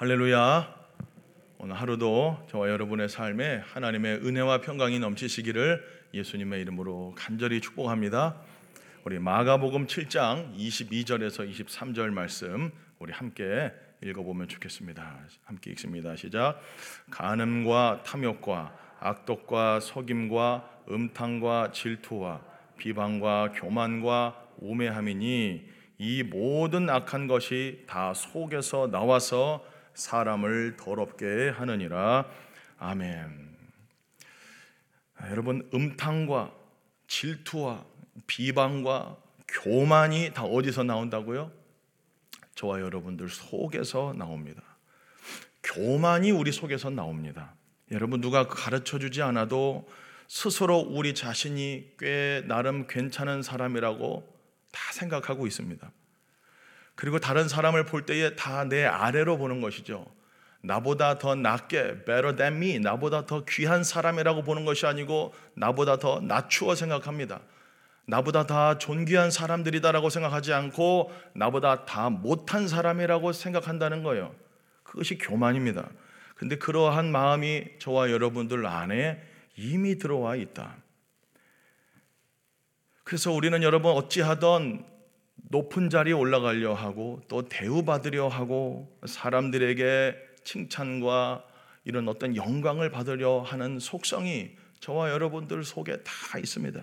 할렐루야. 오늘 하루도 저와 여러분의 삶에 하나님의 은혜와 평강이 넘치시기를 예수님의 이름으로 간절히 축복합니다. 우리 마가복음 7장 22절에서 23절 말씀 우리 함께 읽어보면 좋겠습니다. 함께 읽습니다. 시작. 간음과 탐욕과 악독과 속임과 음탕과 질투와 비방과 교만과 우매함이니 이 모든 악한 것이 다 속에서 나와서 사람을 더럽게 하느니라. 아멘. 아, 여러분 음탕과 질투와 비방과 교만이 다 어디서 나온다고요? 저와 여러분들 속에서 나옵니다. 교만이 우리 속에서 나옵니다. 여러분 누가 가르쳐 주지 않아도 스스로 우리 자신이 꽤 나름 괜찮은 사람이라고 다 생각하고 있습니다. 그리고 다른 사람을 볼 때에 다 내 아래로 보는 것이죠. 나보다 더 낫게 better than me 나보다 더 귀한 사람이라고 보는 것이 아니고 나보다 더 낮추어 생각합니다. 나보다 다 존귀한 사람들이다라고 생각하지 않고 나보다 다 못한 사람이라고 생각한다는 거예요. 그것이 교만입니다. 근데 그러한 마음이 저와 여러분들 안에 이미 들어와 있다. 그래서 우리는 여러분 어찌하던 높은 자리에 올라가려 하고 또 대우받으려 하고 사람들에게 칭찬과 이런 어떤 영광을 받으려 하는 속성이 저와 여러분들 속에 다 있습니다.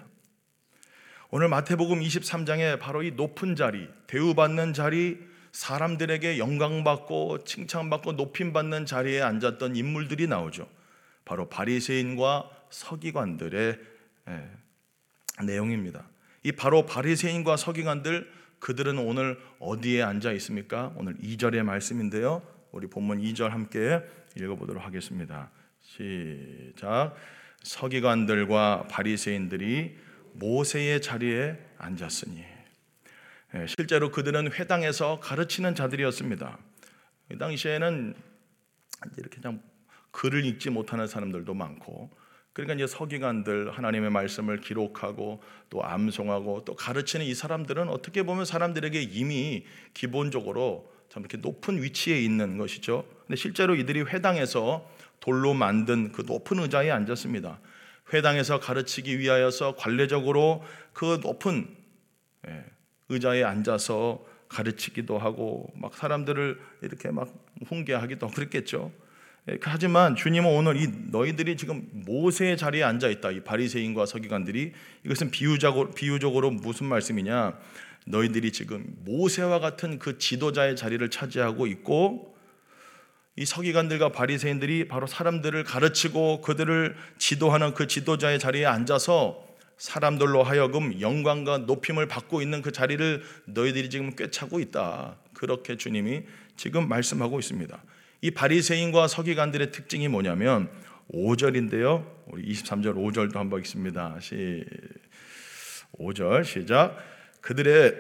오늘 마태복음 23장에 바로 이 높은 자리, 대우받는 자리, 사람들에게 영광받고 칭찬받고 높임받는 자리에 앉았던 인물들이 나오죠. 바로 바리새인과 서기관들의 예, 내용입니다. 이 바로 바리새인과 서기관들 그들은 오늘 어디에 앉아 있습니까? 오늘 2절의 말씀인데요. 우리 본문 2절 함께 읽어보도록 하겠습니다. 시작. 서기관들과 바리새인들이 모세의 자리에 앉았으니 예, 실제로 그들은 회당에서 가르치는 자들이었습니다. 이 당시에는 이렇게 좀 글을 읽지 못하는 사람들도 많고 그러니까 이제 서기관들 하나님의 말씀을 기록하고 또 암송하고 또 가르치는 이 사람들은 어떻게 보면 사람들에게 이미 기본적으로 참 이렇게 높은 위치에 있는 것이죠. 근데 실제로 이들이 회당에서 돌로 만든 그 높은 의자에 앉았습니다. 회당에서 가르치기 위하여서 관례적으로 그 높은 예, 의자에 앉아서 가르치기도 하고 막 사람들을 이렇게 막 훈계하기도 그랬겠죠. 예, 하지만 주님은 오늘 이 너희들이 지금 모세의 자리에 앉아 있다. 이 바리새인과 서기관들이 이것은 비유적으로, 비유적으로 무슨 말씀이냐? 너희들이 지금 모세와 같은 그 지도자의 자리를 차지하고 있고 이 서기관들과 바리새인들이 바로 사람들을 가르치고 그들을 지도하는 그 지도자의 자리에 앉아서 사람들로 하여금 영광과 높임을 받고 있는 그 자리를 너희들이 지금 꿰차고 있다. 그렇게 주님이 지금 말씀하고 있습니다. 이 바리새인과 서기관들의 특징이 뭐냐면 5절인데요. 우리 23절 5절도 한번 읽습니다. 시 5절 시작. 그들의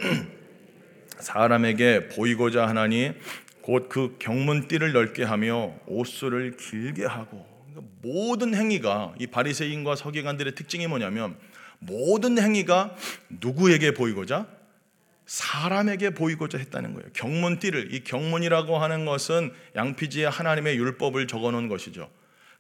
사람에게 보이고자 하나니 곧 그 경문띠를 넓게 하며 옷수를 길게 하고 그러니까 모든 행위가 이 바리새인과 서기관들의 특징이 뭐냐면 모든 행위가 누구에게 보이고자 사람에게 보이고자 했다는 거예요. 경문띠를 이 경문이라고 하는 것은 양피지에 하나님의 율법을 적어놓은 것이죠.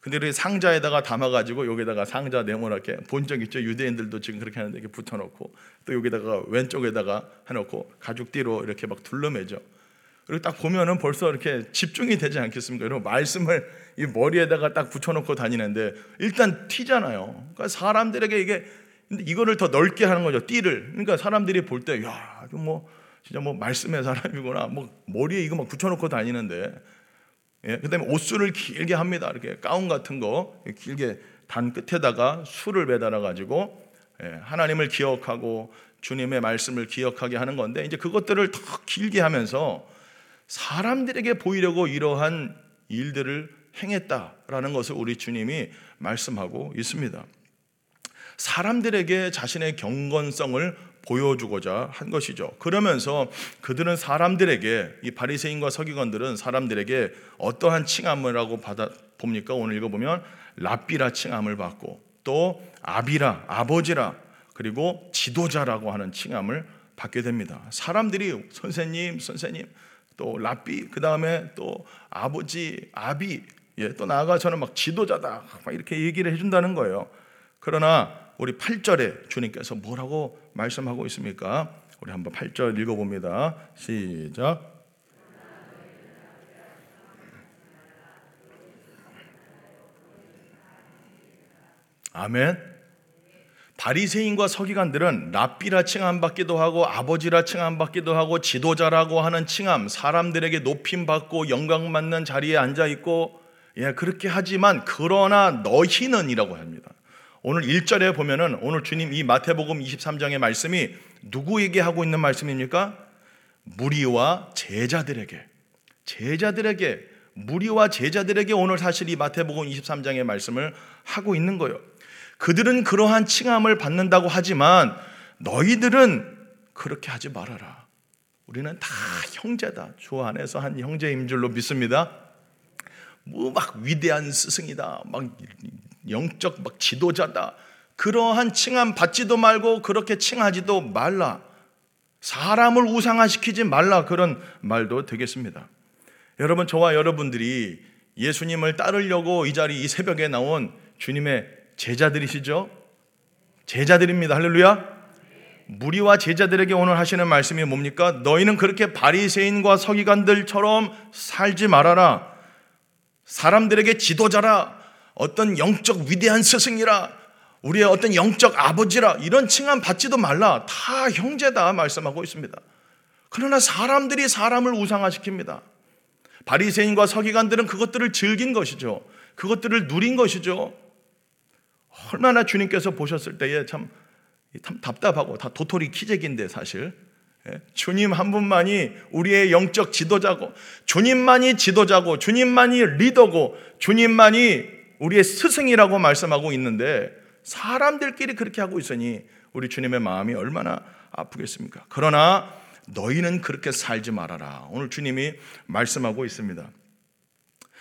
근데 이 상자에다가 담아가지고 여기다가 상자 네모나게 본 적 있죠? 유대인들도 지금 그렇게 하는데 이렇게 붙여놓고 또 여기다가 왼쪽에다가 해놓고 가죽띠로 이렇게 막 둘러매죠. 그리고 딱 보면은 벌써 이렇게 집중이 되지 않겠습니까? 여러분 말씀을 이 머리에다가 딱 붙여놓고 다니는데 일단 튀잖아요. 그러니까 사람들에게 이게 근데 이거를 더 넓게 하는 거죠. 띠를. 그러니까 사람들이 볼 때, 야, 이거 뭐, 진짜 뭐 말씀의 사람이구나. 뭐 머리에 이거 막 붙여놓고 다니는데. 예, 그 다음에 옷술을 길게 합니다. 이렇게 가운 같은 거 길게 단 끝에다가 술을 매달아 가지고 예, 하나님을 기억하고 주님의 말씀을 기억하게 하는 건데 이제 그것들을 더 길게 하면서 사람들에게 보이려고 이러한 일들을 행했다라는 것을 우리 주님이 말씀하고 있습니다. 사람들에게 자신의 경건성을 보여주고자 한 것이죠. 그러면서 그들은 사람들에게 이 바리새인과 서기관들은 사람들에게 어떠한 칭함을 하고 받아 봅니까? 오늘 읽어 보면 랍비라 칭함을 받고 또 아비라 아버지라 그리고 지도자라고 하는 칭함을 받게 됩니다. 사람들이 선생님 선생님 또 랍비, 그 다음에 또 아버지, 아비, 예, 또 나아가서는 막 지도자다. 막 이렇게 얘기를 해준다는 거예요. 그러나 우리 8절에 주님께서 뭐라고 말씀하고 있습니까? 우리 한번 8절 읽어봅니다. 시작. 아멘. 바리새인과 서기관들은 랍비라 칭함 받기도 하고 아버지라 칭함 받기도 하고 지도자라고 하는 칭함, 사람들에게 높임 받고 영광 받는 자리에 앉아 있고 예, 그렇게 하지만 그러나 너희는이라고 합니다. 오늘 1절에 보면은 오늘 주님 이 마태복음 23장의 말씀이 누구에게 하고 있는 말씀입니까? 무리와 제자들에게 제자들에게 무리와 제자들에게 오늘 사실 이 마태복음 23장의 말씀을 하고 있는 거예요. 그들은 그러한 칭함을 받는다고 하지만 너희들은 그렇게 하지 말아라. 우리는 다 형제다. 주 안에서 한 형제인 줄로 믿습니다. 뭐 막 위대한 스승이다. 막 영적 막 지도자다. 그러한 칭함 받지도 말고 그렇게 칭하지도 말라. 사람을 우상화시키지 말라. 그런 말도 되겠습니다. 여러분, 저와 여러분들이 예수님을 따르려고 이 자리 이 새벽에 나온 주님의 제자들이시죠? 제자들입니다. 할렐루야. 무리와 제자들에게 오늘 하시는 말씀이 뭡니까? 너희는 그렇게 바리새인과 서기관들처럼 살지 말아라. 사람들에게 지도자라. 어떤 영적 위대한 스승이라. 우리의 어떤 영적 아버지라. 이런 칭함 받지도 말라. 다 형제다 말씀하고 있습니다. 그러나 사람들이 사람을 우상화시킵니다. 바리새인과 서기관들은 그것들을 즐긴 것이죠. 그것들을 누린 것이죠. 얼마나 주님께서 보셨을 때에 참, 참 답답하고 다 도토리 키재기인데 사실 예, 주님 한 분만이 우리의 영적 지도자고 주님만이 지도자고 주님만이 리더고 주님만이 우리의 스승이라고 말씀하고 있는데 사람들끼리 그렇게 하고 있으니 우리 주님의 마음이 얼마나 아프겠습니까? 그러나 너희는 그렇게 살지 말아라. 오늘 주님이 말씀하고 있습니다.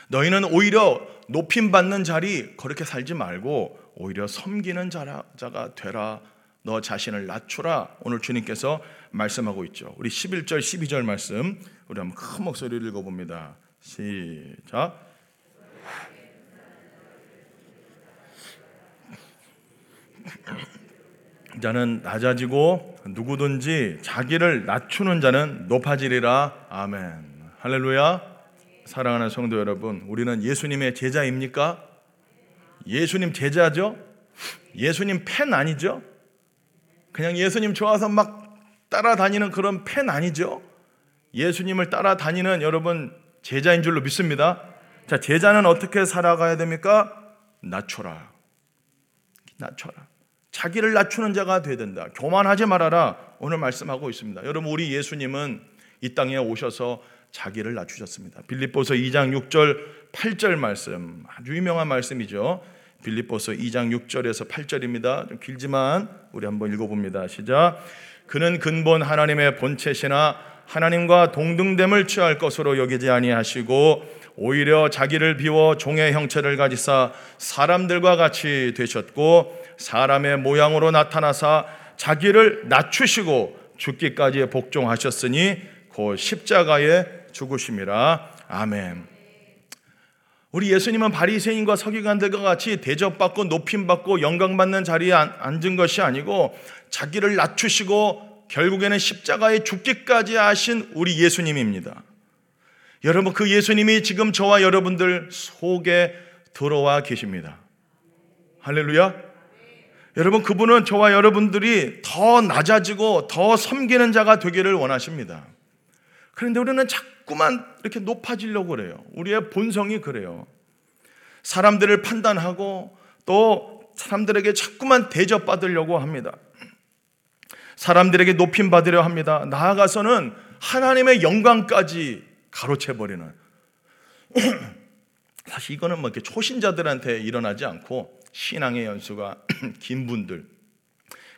너희는 오히려 높임 받는 자리 그렇게 살지 말고 오히려 섬기는 자가 되라. 너 자신을 낮추라. 오늘 주님께서 말씀하고 있죠. 우리 11절, 12절 말씀 우리 한번 큰 목소리를 읽어봅니다. 시작. 자는 낮아지고 누구든지 자기를 낮추는 자는 높아지리라. 아멘. 할렐루야. 사랑하는 성도 여러분, 우리는 예수님의 제자입니까? 예수님 제자죠? 예수님 팬 아니죠? 그냥 예수님 좋아서 막 따라다니는 그런 팬 아니죠? 예수님을 따라다니는 여러분 제자인 줄로 믿습니다. 자, 제자는 어떻게 살아가야 됩니까? 낮춰라. 낮춰라. 자기를 낮추는 자가 되야 된다. 교만하지 말아라. 오늘 말씀하고 있습니다. 여러분, 우리 예수님은 이 땅에 오셔서 자기를 낮추셨습니다. 빌립보서 2장 6절 8절 말씀 아주 유명한 말씀이죠. 빌립보서 2장 6절에서 8절입니다. 좀 길지만 우리 한번 읽어봅니다. 시작. 그는 근본 하나님의 본체시나 하나님과 동등됨을 취할 것으로 여기지 아니하시고 오히려 자기를 비워 종의 형체를 가지사 사람들과 같이 되셨고 사람의 모양으로 나타나사 자기를 낮추시고 죽기까지 복종하셨으니 곧 십자가에 죽으심이라. 아멘. 우리 예수님은 바리새인과 서기관들과 같이 대접받고 높임받고 영광받는 자리에 앉은 것이 아니고 자기를 낮추시고 결국에는 십자가에 죽기까지 하신 우리 예수님입니다. 여러분 그 예수님이 지금 저와 여러분들 속에 들어와 계십니다. 할렐루야. 여러분 그분은 저와 여러분들이 더 낮아지고 더 섬기는 자가 되기를 원하십니다. 그런데 우리는 자꾸만 이렇게 높아지려고 그래요. 우리의 본성이 그래요. 사람들을 판단하고 또 사람들에게 자꾸만 대접받으려고 합니다. 사람들에게 높임 받으려 합니다. 나아가서는 하나님의 영광까지 가로채 버리는. 사실 이거는 뭐 이렇게 초신자들한테 일어나지 않고 신앙의 연수가 긴 분들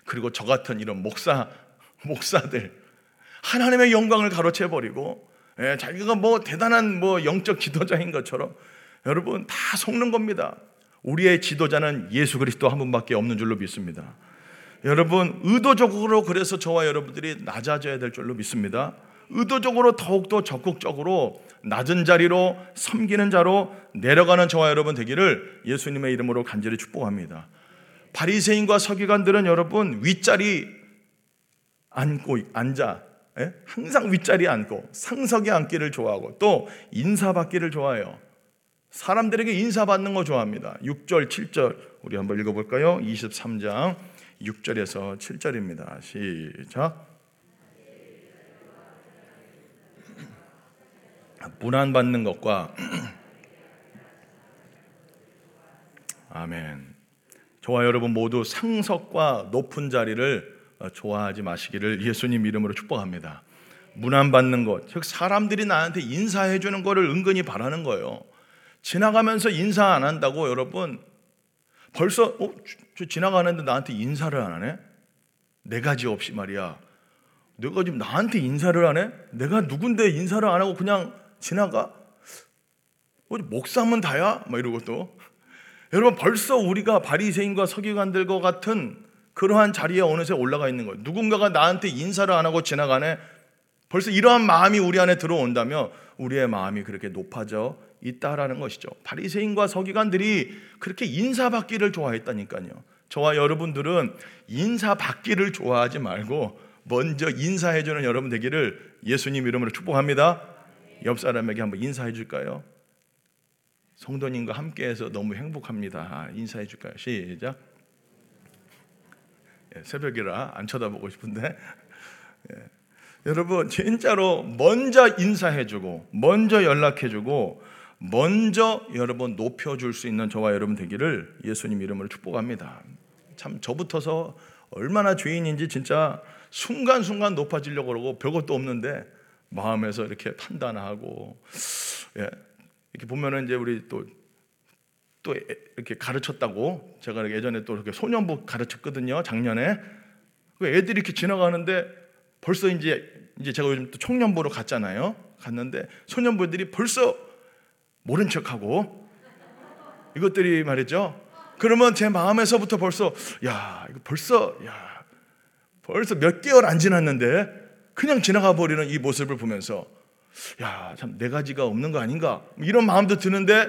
그리고 저 같은 이런 목사 목사들 하나님의 영광을 가로채 버리고 예, 자기가 뭐 대단한 뭐 영적 지도자인 것처럼 여러분 다 속는 겁니다. 우리의 지도자는 예수 그리스도 한 분밖에 없는 줄로 믿습니다. 여러분 의도적으로 그래서 저와 여러분들이 낮아져야 될 줄로 믿습니다. 의도적으로 더욱더 적극적으로 낮은 자리로 섬기는 자로 내려가는 저와 여러분 되기를 예수님의 이름으로 간절히 축복합니다. 바리새인과 서기관들은 여러분 윗자리 앉고 앉아 예? 항상 윗자리에 앉고 상석에 앉기를 좋아하고 또 인사받기를 좋아해요. 사람들에게 인사받는 거 좋아합니다. 6절, 7절 우리 한번 읽어볼까요? 23장 6절에서 7절입니다. 시작. 문안받는 것과 아멘. 저와 여러분 모두 상석과 높은 자리를 좋아하지 마시기를 예수님 이름으로 축복합니다. 문안받는 것, 즉 사람들이 나한테 인사해 주는 것을 은근히 바라는 거예요. 지나가면서 인사 안 한다고 여러분 벌써 어, 저 지나가는데 나한테 인사를 안 하네? 네 가지 없이 말이야. 내가 지금 나한테 인사를 안 해? 내가 누군데 인사를 안 하고 그냥 지나가? 뭐 목사면 다야? 막 이러고 또 여러분 벌써 우리가 바리새인과 서기관들과 같은 그러한 자리에 어느새 올라가 있는 거예요. 누군가가 나한테 인사를 안 하고 지나가네. 벌써 이러한 마음이 우리 안에 들어온다면 우리의 마음이 그렇게 높아져 있다라는 것이죠. 바리새인과 서기관들이 그렇게 인사받기를 좋아했다니까요. 저와 여러분들은 인사받기를 좋아하지 말고 먼저 인사해주는 여러분 되기를 예수님 이름으로 축복합니다. 옆 사람에게 한번 인사해 줄까요? 성도님과 함께해서 너무 행복합니다. 아, 인사해 줄까요? 시작. 예, 새벽이라 안 쳐다보고 싶은데 예. 여러분 진짜로 먼저 인사해주고 먼저 연락해주고 먼저 여러분 높여줄 수 있는 저와 여러분 되기를 예수님 이름으로 축복합니다. 참 저부터서 얼마나 죄인인지 진짜 순간순간 높아지려고 그러고 별것도 없는데 마음에서 이렇게 판단하고 예. 이렇게 보면은 이제 우리 또 또 이렇게 가르쳤다고 제가 예전에 또 이렇게 소년부 가르쳤거든요 작년에 그 애들이 이렇게 지나가는데 벌써 이제 이제 제가 요즘 또 청년부로 갔잖아요 갔는데 소년부들이 벌써 모른 척하고 이것들이 말이죠. 그러면 제 마음에서부터 벌써 야 이거 벌써 야 벌써 몇 개월 안 지났는데 그냥 지나가 버리는 이 모습을 보면서 야 참 네 가지가 없는 거 아닌가 이런 마음도 드는데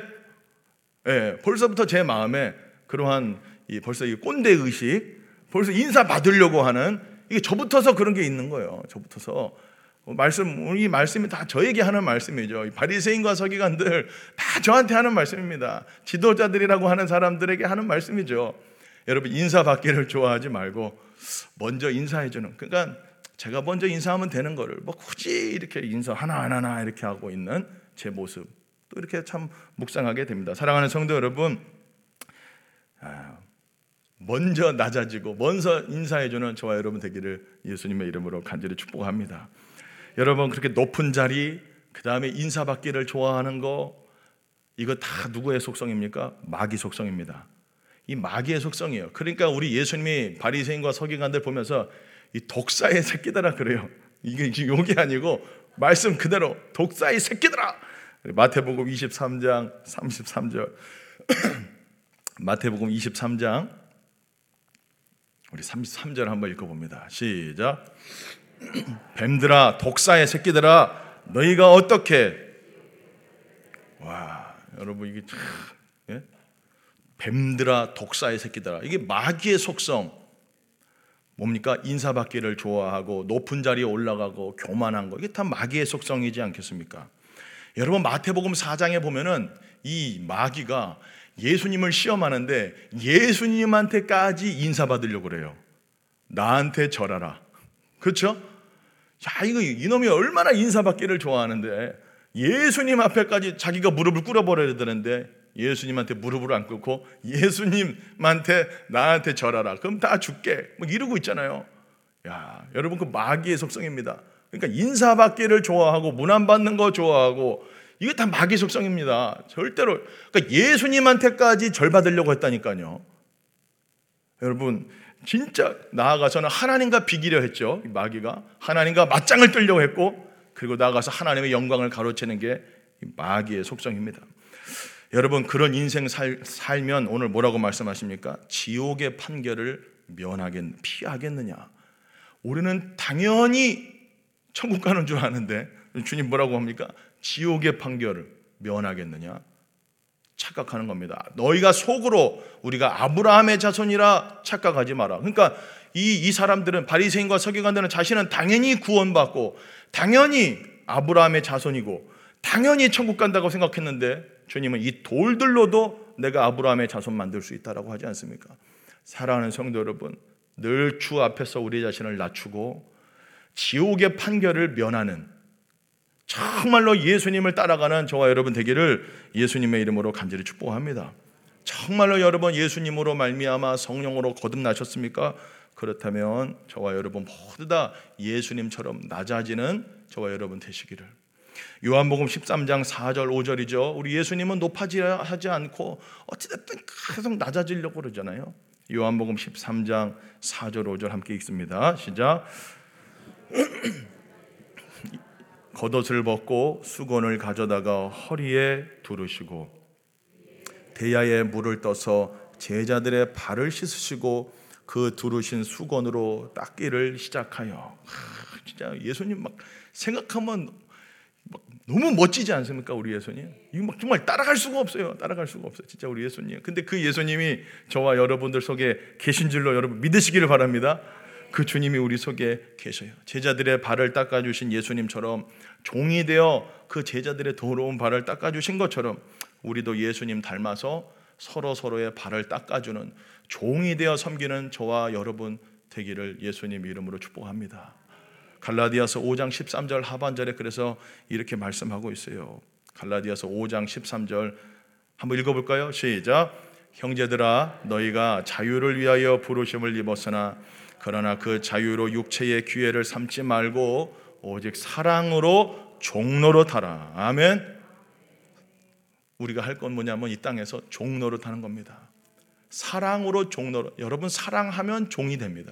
예, 벌써부터 제 마음에 그러한 이 벌써 이 꼰대 의식 벌써 인사 받으려고 하는 이게 저부터서 그런 게 있는 거예요. 저부터서 뭐 말씀 이 말씀이 다 저에게 하는 말씀이죠. 바리새인과 서기관들 다 저한테 하는 말씀입니다. 지도자들이라고 하는 사람들에게 하는 말씀이죠. 여러분 인사 받기를 좋아하지 말고 먼저 인사해 주는. 그러니까 제가 먼저 인사하면 되는 거를 뭐 굳이 이렇게 인사 하나 하나 이렇게 하고 있는 제 모습 또 이렇게 참 묵상하게 됩니다. 사랑하는 성도 여러분, 아, 먼저 낮아지고 먼저 인사해 주는 저와 여러분 되기를 예수님의 이름으로 간절히 축복합니다. 여러분 그렇게 높은 자리, 그 다음에 인사받기를 좋아하는 거 이거 다 누구의 속성입니까? 마귀 속성입니다. 이 마귀의 속성이에요. 그러니까 우리 예수님이 바리새인과 서기관들 보면서 이 독사의 새끼들아 그래요. 이게 욕이 아니고 말씀 그대로 독사의 새끼들아. 마태복음 23장 33절. 마태복음 23장 우리 33절 한번 읽어 봅니다. 시작. 뱀들아 독사의 새끼들아 너희가 어떻게 와 여러분 이게 참 예? 뱀들아 독사의 새끼들아 이게 마귀의 속성 뭡니까 인사받기를 좋아하고 높은 자리에 올라가고 교만한 거 이게 다 마귀의 속성이지 않겠습니까? 여러분 마태복음 4장에 보면은 이 마귀가 예수님을 시험하는데 예수님한테까지 인사받으려고 그래요. 나한테 절하라. 그렇죠? 야, 이거 이놈이 얼마나 인사받기를 좋아하는데 예수님 앞에까지 자기가 무릎을 꿇어버려야 되는데 예수님한테 무릎을 안 꿇고 예수님한테 나한테 절하라. 그럼 다 죽게. 뭐 이러고 있잖아요. 야, 여러분 그 마귀의 속성입니다. 그러니까 인사받기를 좋아하고 문안 받는 거 좋아하고 이게 다 마귀 속성입니다. 절대로 그러니까 예수님한테까지 절 받으려고 했다니까요. 여러분 진짜 나아가서는 하나님과 비기려 했죠. 마귀가 하나님과 맞짱을 뜨려고 했고 그리고 나아가서 하나님의 영광을 가로채는 게 마귀의 속성입니다. 여러분 그런 인생 살, 살면 오늘 뭐라고 말씀하십니까? 지옥의 판결을 면하겠 피하겠느냐? 우리는 당연히 천국 가는 줄 아는데 주님 뭐라고 합니까? 지옥의 판결을 면하겠느냐? 착각하는 겁니다. 너희가 속으로 우리가 아브라함의 자손이라 착각하지 마라. 그러니까 이, 이 사람들은 바리새인과 서기관들은 자신은 당연히 구원받고 당연히 아브라함의 자손이고 당연히 천국 간다고 생각했는데 주님은 이 돌들로도 내가 아브라함의 자손 만들 수 있다라고 하지 않습니까? 사랑하는 성도 여러분, 늘 주 앞에서 우리 자신을 낮추고 지옥의 판결을 면하는 정말로 예수님을 따라가는 저와 여러분 되기를 예수님의 이름으로 간절히 축복합니다. 정말로 여러분 예수님으로 말미암아 성령으로 거듭나셨습니까? 그렇다면 저와 여러분 모두 다 예수님처럼 낮아지는 저와 여러분 되시기를. 요한복음 13장 4절 5절이죠. 우리 예수님은 높아지지 않고 어찌됐든 계속 낮아지려고 그러잖아요. 요한복음 13장 4절 5절 함께 읽습니다. 시작. 겉옷을 벗고 수건을 가져다가 허리에 두르시고 대야에 물을 떠서 제자들의 발을 씻으시고 그 두르신 수건으로 닦기를 시작하여 하, 진짜 예수님 막 생각하면 막 너무 멋지지 않습니까 우리 예수님? 이거 막 정말 따라갈 수가 없어요. 따라갈 수가 없어요. 진짜 우리 예수님. 근데 그 예수님이 저와 여러분들 속에 계신 줄로 여러분 믿으시기를 바랍니다. 그 주님이 우리 속에 계셔요. 제자들의 발을 닦아주신 예수님처럼 종이 되어 그 제자들의 더러운 발을 닦아주신 것처럼 우리도 예수님 닮아서 서로 서로의 발을 닦아주는 종이 되어 섬기는 저와 여러분 되기를 예수님 이름으로 축복합니다. 갈라디아서 5장 13절 하반절에 그래서 이렇게 말씀하고 있어요. 갈라디아서 5장 13절 한번 읽어볼까요? 시작. 형제들아 너희가 자유를 위하여 부르심을 입었으나 그러나 그 자유로 육체의 기회를 삼지 말고 오직 사랑으로 종로로 타라. 아멘. 우리가 할 건 뭐냐면 이 땅에서 종로로 타는 겁니다. 사랑으로 종로로. 여러분 사랑하면 종이 됩니다.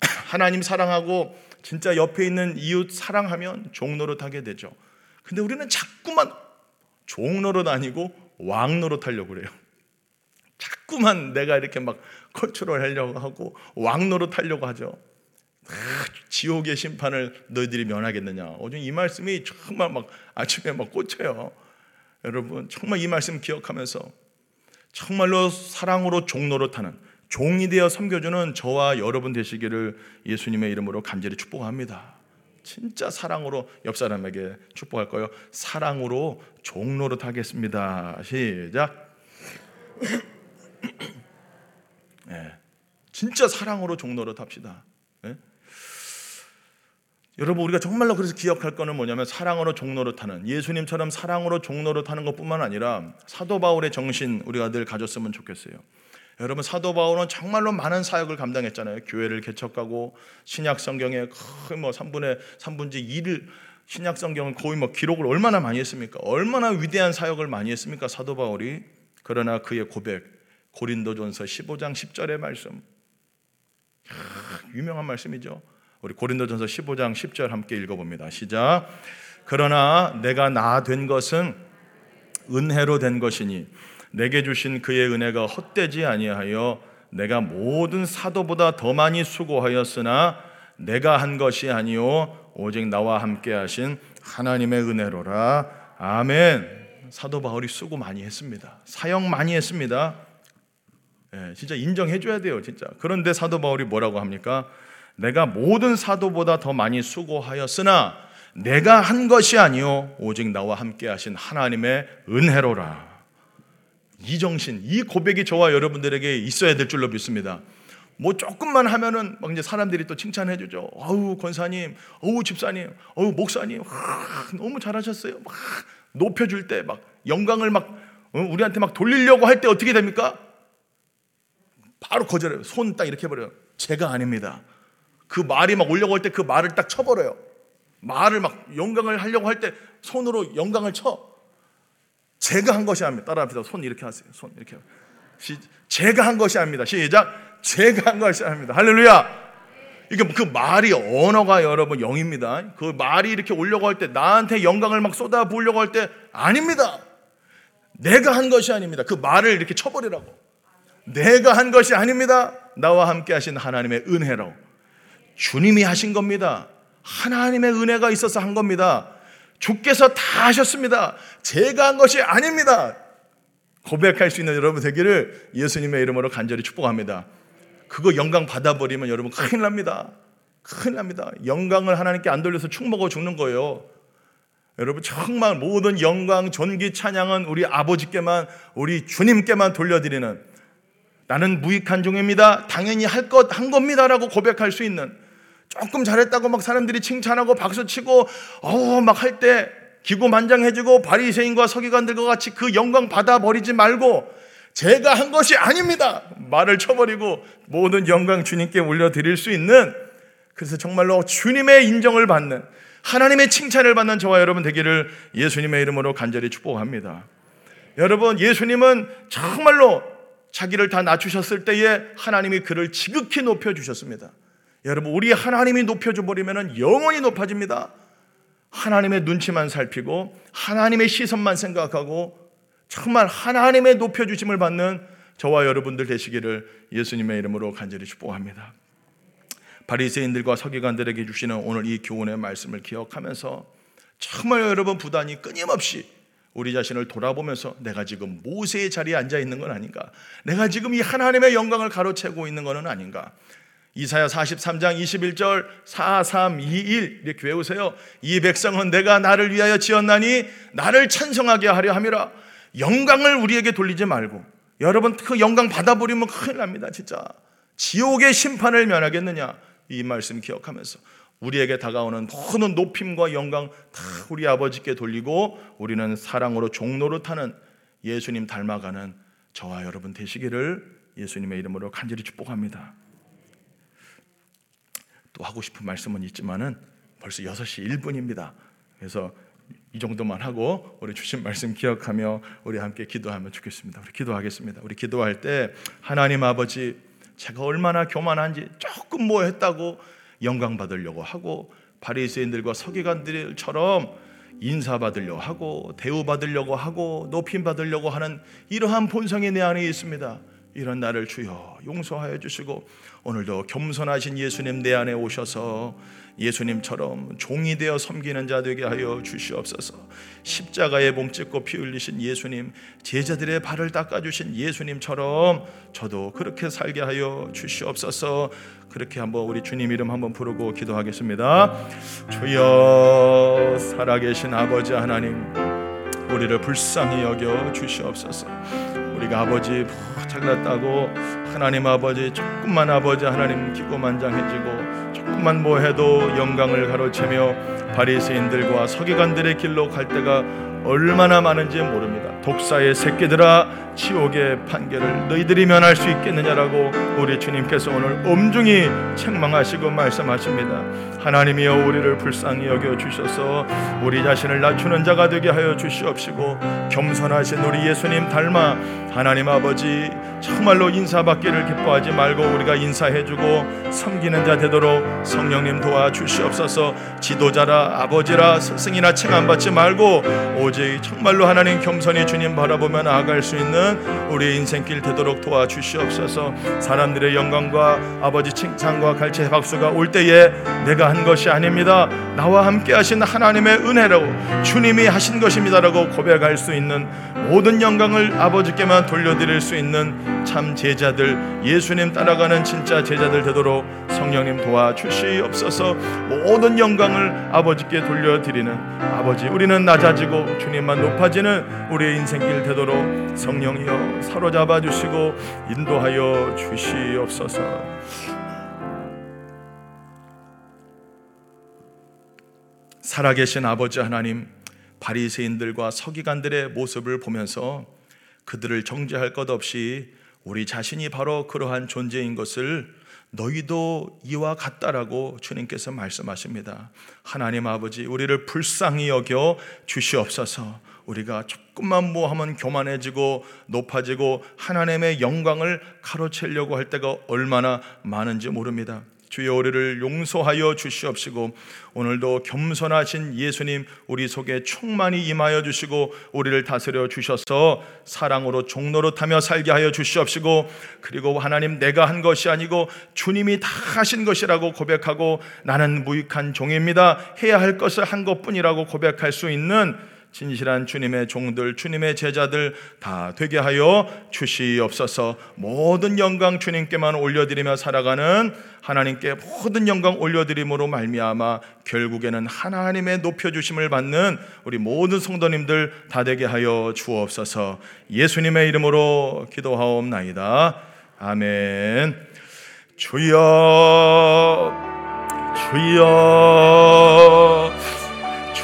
하나님 사랑하고 진짜 옆에 있는 이웃 사랑하면 종로로 타게 되죠. 근데 우리는 자꾸만 종로로 다니고 왕로로 타려고 그래요. 자꾸만 내가 이렇게 막 컨트롤 하려고 하고 왕로로 타려고 하죠. 지옥의 심판을 너희들이 면하겠느냐. 오늘 이 말씀이 정말 막 아침에 막 꽂혀요. 여러분 정말 이 말씀 기억하면서 정말로 사랑으로 종로로 타는 종이 되어 섬겨주는 저와 여러분 되시기를 예수님의 이름으로 간절히 축복합니다. 진짜 사랑으로 옆 사람에게 축복할 거요. 사랑으로 종로로 타겠습니다. 시작. 네. 진짜 사랑으로 종로로 탑시다. 네? 여러분 우리가 정말로 그래서 기억할 거는 뭐냐면 사랑으로 종로로 타는 예수님처럼 사랑으로 종로로 타는 것뿐만 아니라 사도 바울의 정신 우리가 늘 가졌으면 좋겠어요. 여러분 사도 바울은 정말로 많은 사역을 감당했잖아요. 교회를 개척하고 신약 성경에 거의 뭐 3분의 3분지 2를 신약 성경은 거의 뭐 기록을 얼마나 많이 했습니까? 얼마나 위대한 사역을 많이 했습니까? 사도 바울이 그러나 그의 고백 고린도전서 15장 10절의 말씀 유명한 말씀이죠. 우리 고린도전서 15장 10절 함께 읽어봅니다. 시작. 그러나 내가 나 된 것은 은혜로 된 것이니 내게 주신 그의 은혜가 헛되지 아니하여 내가 모든 사도보다 더 많이 수고하였으나 내가 한 것이 아니요 오직 나와 함께 하신 하나님의 은혜로라. 아멘. 사도 바울이 수고 많이 했습니다. 사역 많이 했습니다. 예, 진짜 인정해 줘야 돼요, 진짜. 그런데 사도 바울이 뭐라고 합니까? 내가 모든 사도보다 더 많이 수고하였으나 내가 한 것이 아니요 오직 나와 함께 하신 하나님의 은혜로라. 이 정신, 이 고백이 저와 여러분들에게 있어야 될 줄로 믿습니다. 뭐 조금만 하면은 막 이제 사람들이 또 칭찬해 주죠. 어우 권사님, 어우 집사님, 어우 목사님, 와, 너무 잘하셨어요. 막 높여줄 때 막 영광을 막 어, 우리한테 막 돌리려고 할 때 어떻게 됩니까? 바로 거절해요. 손 딱 이렇게 해버려요. 제가 아닙니다. 그 말이 막 올려고 할 때 그 말을 딱 쳐버려요. 말을 막 영광을 하려고 할 때 손으로 영광을 쳐. 제가 한 것이 아닙니다. 따라합시다. 손 이렇게 하세요. 손 이렇게. 시, 제가 한 것이 아닙니다. 시작. 제가 한 것이 아닙니다. 할렐루야. 이게 그 말이 언어가 여러분 영입니다. 그 말이 이렇게 오려고 할 때 나한테 영광을 막 쏟아 부으려고 할 때 아닙니다. 내가 한 것이 아닙니다. 그 말을 이렇게 쳐버리라고. 내가 한 것이 아닙니다. 나와 함께 하신 하나님의 은혜로. 주님이 하신 겁니다. 하나님의 은혜가 있어서 한 겁니다. 주께서 다 하셨습니다. 제가 한 것이 아닙니다. 고백할 수 있는 여러분 되기를 예수님의 이름으로 간절히 축복합니다. 그거 영광 받아버리면 여러분 큰일 납니다. 큰일 납니다. 영광을 하나님께 안 돌려서 축 먹어 죽는 거예요. 여러분 정말 모든 영광, 존귀, 찬양은 우리 아버지께만 우리 주님께만 돌려드리는 나는 무익한 종입니다. 당연히 할 것 한 겁니다라고 고백할 수 있는 조금 잘했다고 막 사람들이 칭찬하고 박수치고 어막 할 때 기고만장해지고 바리새인과 서기관들과 같이 그 영광 받아 버리지 말고 제가 한 것이 아닙니다. 말을 쳐버리고 모든 영광 주님께 올려드릴 수 있는 그래서 정말로 주님의 인정을 받는 하나님의 칭찬을 받는 저와 여러분 되기를 예수님의 이름으로 간절히 축복합니다. 여러분, 예수님은 정말로 자기를 다 낮추셨을 때에 하나님이 그를 지극히 높여 주셨습니다. 여러분, 우리 하나님이 높여줘 버리면 영원히 높아집니다. 하나님의 눈치만 살피고 하나님의 시선만 생각하고 정말 하나님의 높여주심을 받는 저와 여러분들 되시기를 예수님의 이름으로 간절히 축복합니다. 바리새인들과 서기관들에게 주시는 오늘 이 교훈의 말씀을 기억하면서 정말 여러분 부단히 끊임없이 우리 자신을 돌아보면서 내가 지금 모세의 자리에 앉아 있는 건 아닌가? 내가 지금 이 하나님의 영광을 가로채고 있는 것은 아닌가? 이사야 43장 21절 4321 이렇게 외우세요. 이 백성은 내가 나를 위하여 지었나니 나를 찬송하게 하려 함이라. 영광을 우리에게 돌리지 말고 여러분 그 영광 받아버리면 큰일 납니다. 진짜. 지옥의 심판을 면하겠느냐? 이 말씀 기억하면서 우리에게 다가오는 모든 높임과 영광 다 우리 아버지께 돌리고 우리는 사랑으로 종로로 타는 예수님 닮아가는 저와 여러분 되시기를 예수님의 이름으로 간절히 축복합니다. 또 하고 싶은 말씀은 있지만은 벌써 6시 1분입니다. 그래서 이 정도만 하고 우리 주신 말씀 기억하며 우리 함께 기도하면 좋겠습니다. 우리 기도하겠습니다. 우리 기도할 때 하나님 아버지 제가 얼마나 교만한지 조금 뭐 했다고 영광 받으려고 하고 바리새인들과 서기관들처럼 인사받으려고 하고 대우받으려고 하고 높임 받으려고 하는 이러한 본성이 내 안에 있습니다. 이런 나를 주여 용서하여 주시고 오늘도 겸손하신 예수님 내 안에 오셔서 예수님처럼 종이 되어 섬기는 자 되게 하여 주시옵소서. 십자가에 몸짓고 피 흘리신 예수님, 제자들의 발을 닦아 주신 예수님처럼 저도 그렇게 살게 하여 주시옵소서. 그렇게 한번 우리 주님 이름 한번 부르고 기도하겠습니다. 주여 살아계신 아버지 하나님, 우리를 불쌍히 여겨 주시옵소서. 우리가 아버지 잘났다고 하나님 아버지 조금만 아버지 하나님 기고만장해지고 조금만 뭐 해도 영광을 가로채며 바리새인들과 서기관들의 길로 갈 때가 얼마나 많은지 모릅니다. 독사의 새끼들아 지옥의 판결을 너희들이 면할 수 있겠느냐라고 우리 주님께서 오늘 엄중히 책망하시고 말씀하십니다. 하나님이여 우리를 불쌍히 여겨 주셔서 우리 자신을 낮추는 자가 되게 하여 주시옵시고 겸손하신 우리 예수님 닮아 하나님 아버지 정말로 인사받기를 기뻐하지 말고 우리가 인사해주고 섬기는 자 되도록 성령님 도와 주시옵소서 지도자라 아버지라 스승이나 칭함 받지 말고 오직 정말로 하나님 겸손히 주님 바라보며 나아갈 수 있는 우리의 인생길 되도록 도와 주시옵소서. 사람들의 영광과 아버지 칭찬과 갈채 박수가 올 때에 내가 한 것이 아닙니다. 나와 함께 하신 하나님의 은혜라고 주님이 하신 것입니다라고 고백할 수 있는 모든 영광을 아버지께만 돌려드릴 수 있는 참 제자들 예수님 따라가는 진짜 제자들 되도록 성령님 도와주시옵소서. 모든 영광을 아버지께 돌려드리는 아버지 우리는 낮아지고 주님만 높아지는 우리의 인생길 되도록 성령 이여 사로잡아 주시고 인도하여 주시옵소서 살아계신 아버지 하나님 바리새인들과 서기관들의 모습을 보면서 그들을 정죄할 것 없이 우리 자신이 바로 그러한 존재인 것을 너희도 이와 같다라고 주님께서 말씀하십니다. 하나님 아버지, 우리를 불쌍히 여겨 주시옵소서. 우리가 조금만 뭐 하면 교만해지고 높아지고 하나님의 영광을 가로채려고 할 때가 얼마나 많은지 모릅니다. 주여 우리를 용서하여 주시옵시고 오늘도 겸손하신 예수님 우리 속에 충만히 임하여 주시고 우리를 다스려 주셔서 사랑으로 타며 살게 하여 주시옵시고 그리고 하나님 내가 한 것이 아니고 주님이 다 하신 것이라고 고백하고 나는 무익한 종입니다 해야 할 것을 한 것뿐이라고 고백할 수 있는 진실한 주님의 종들, 주님의 제자들 다 되게 하여 주시옵소서. 모든 영광 주님께만 올려드리며 살아가는 하나님께 모든 영광 올려드림으로 말미암아 결국에는 하나님의 높여주심을 받는 우리 모든 성도님들 다 되게 하여 주옵소서. 예수님의 이름으로 기도하옵나이다. 아멘. 주여, 주여,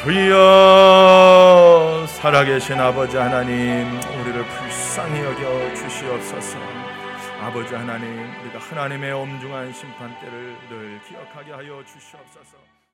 주여, 살아계신 아버지 하나님, 우리를 불쌍히 여겨 주시옵소서. 아버지 하나님, 우리가 하나님의 엄중한 심판대를 늘 기억하게 하여 주시옵소서.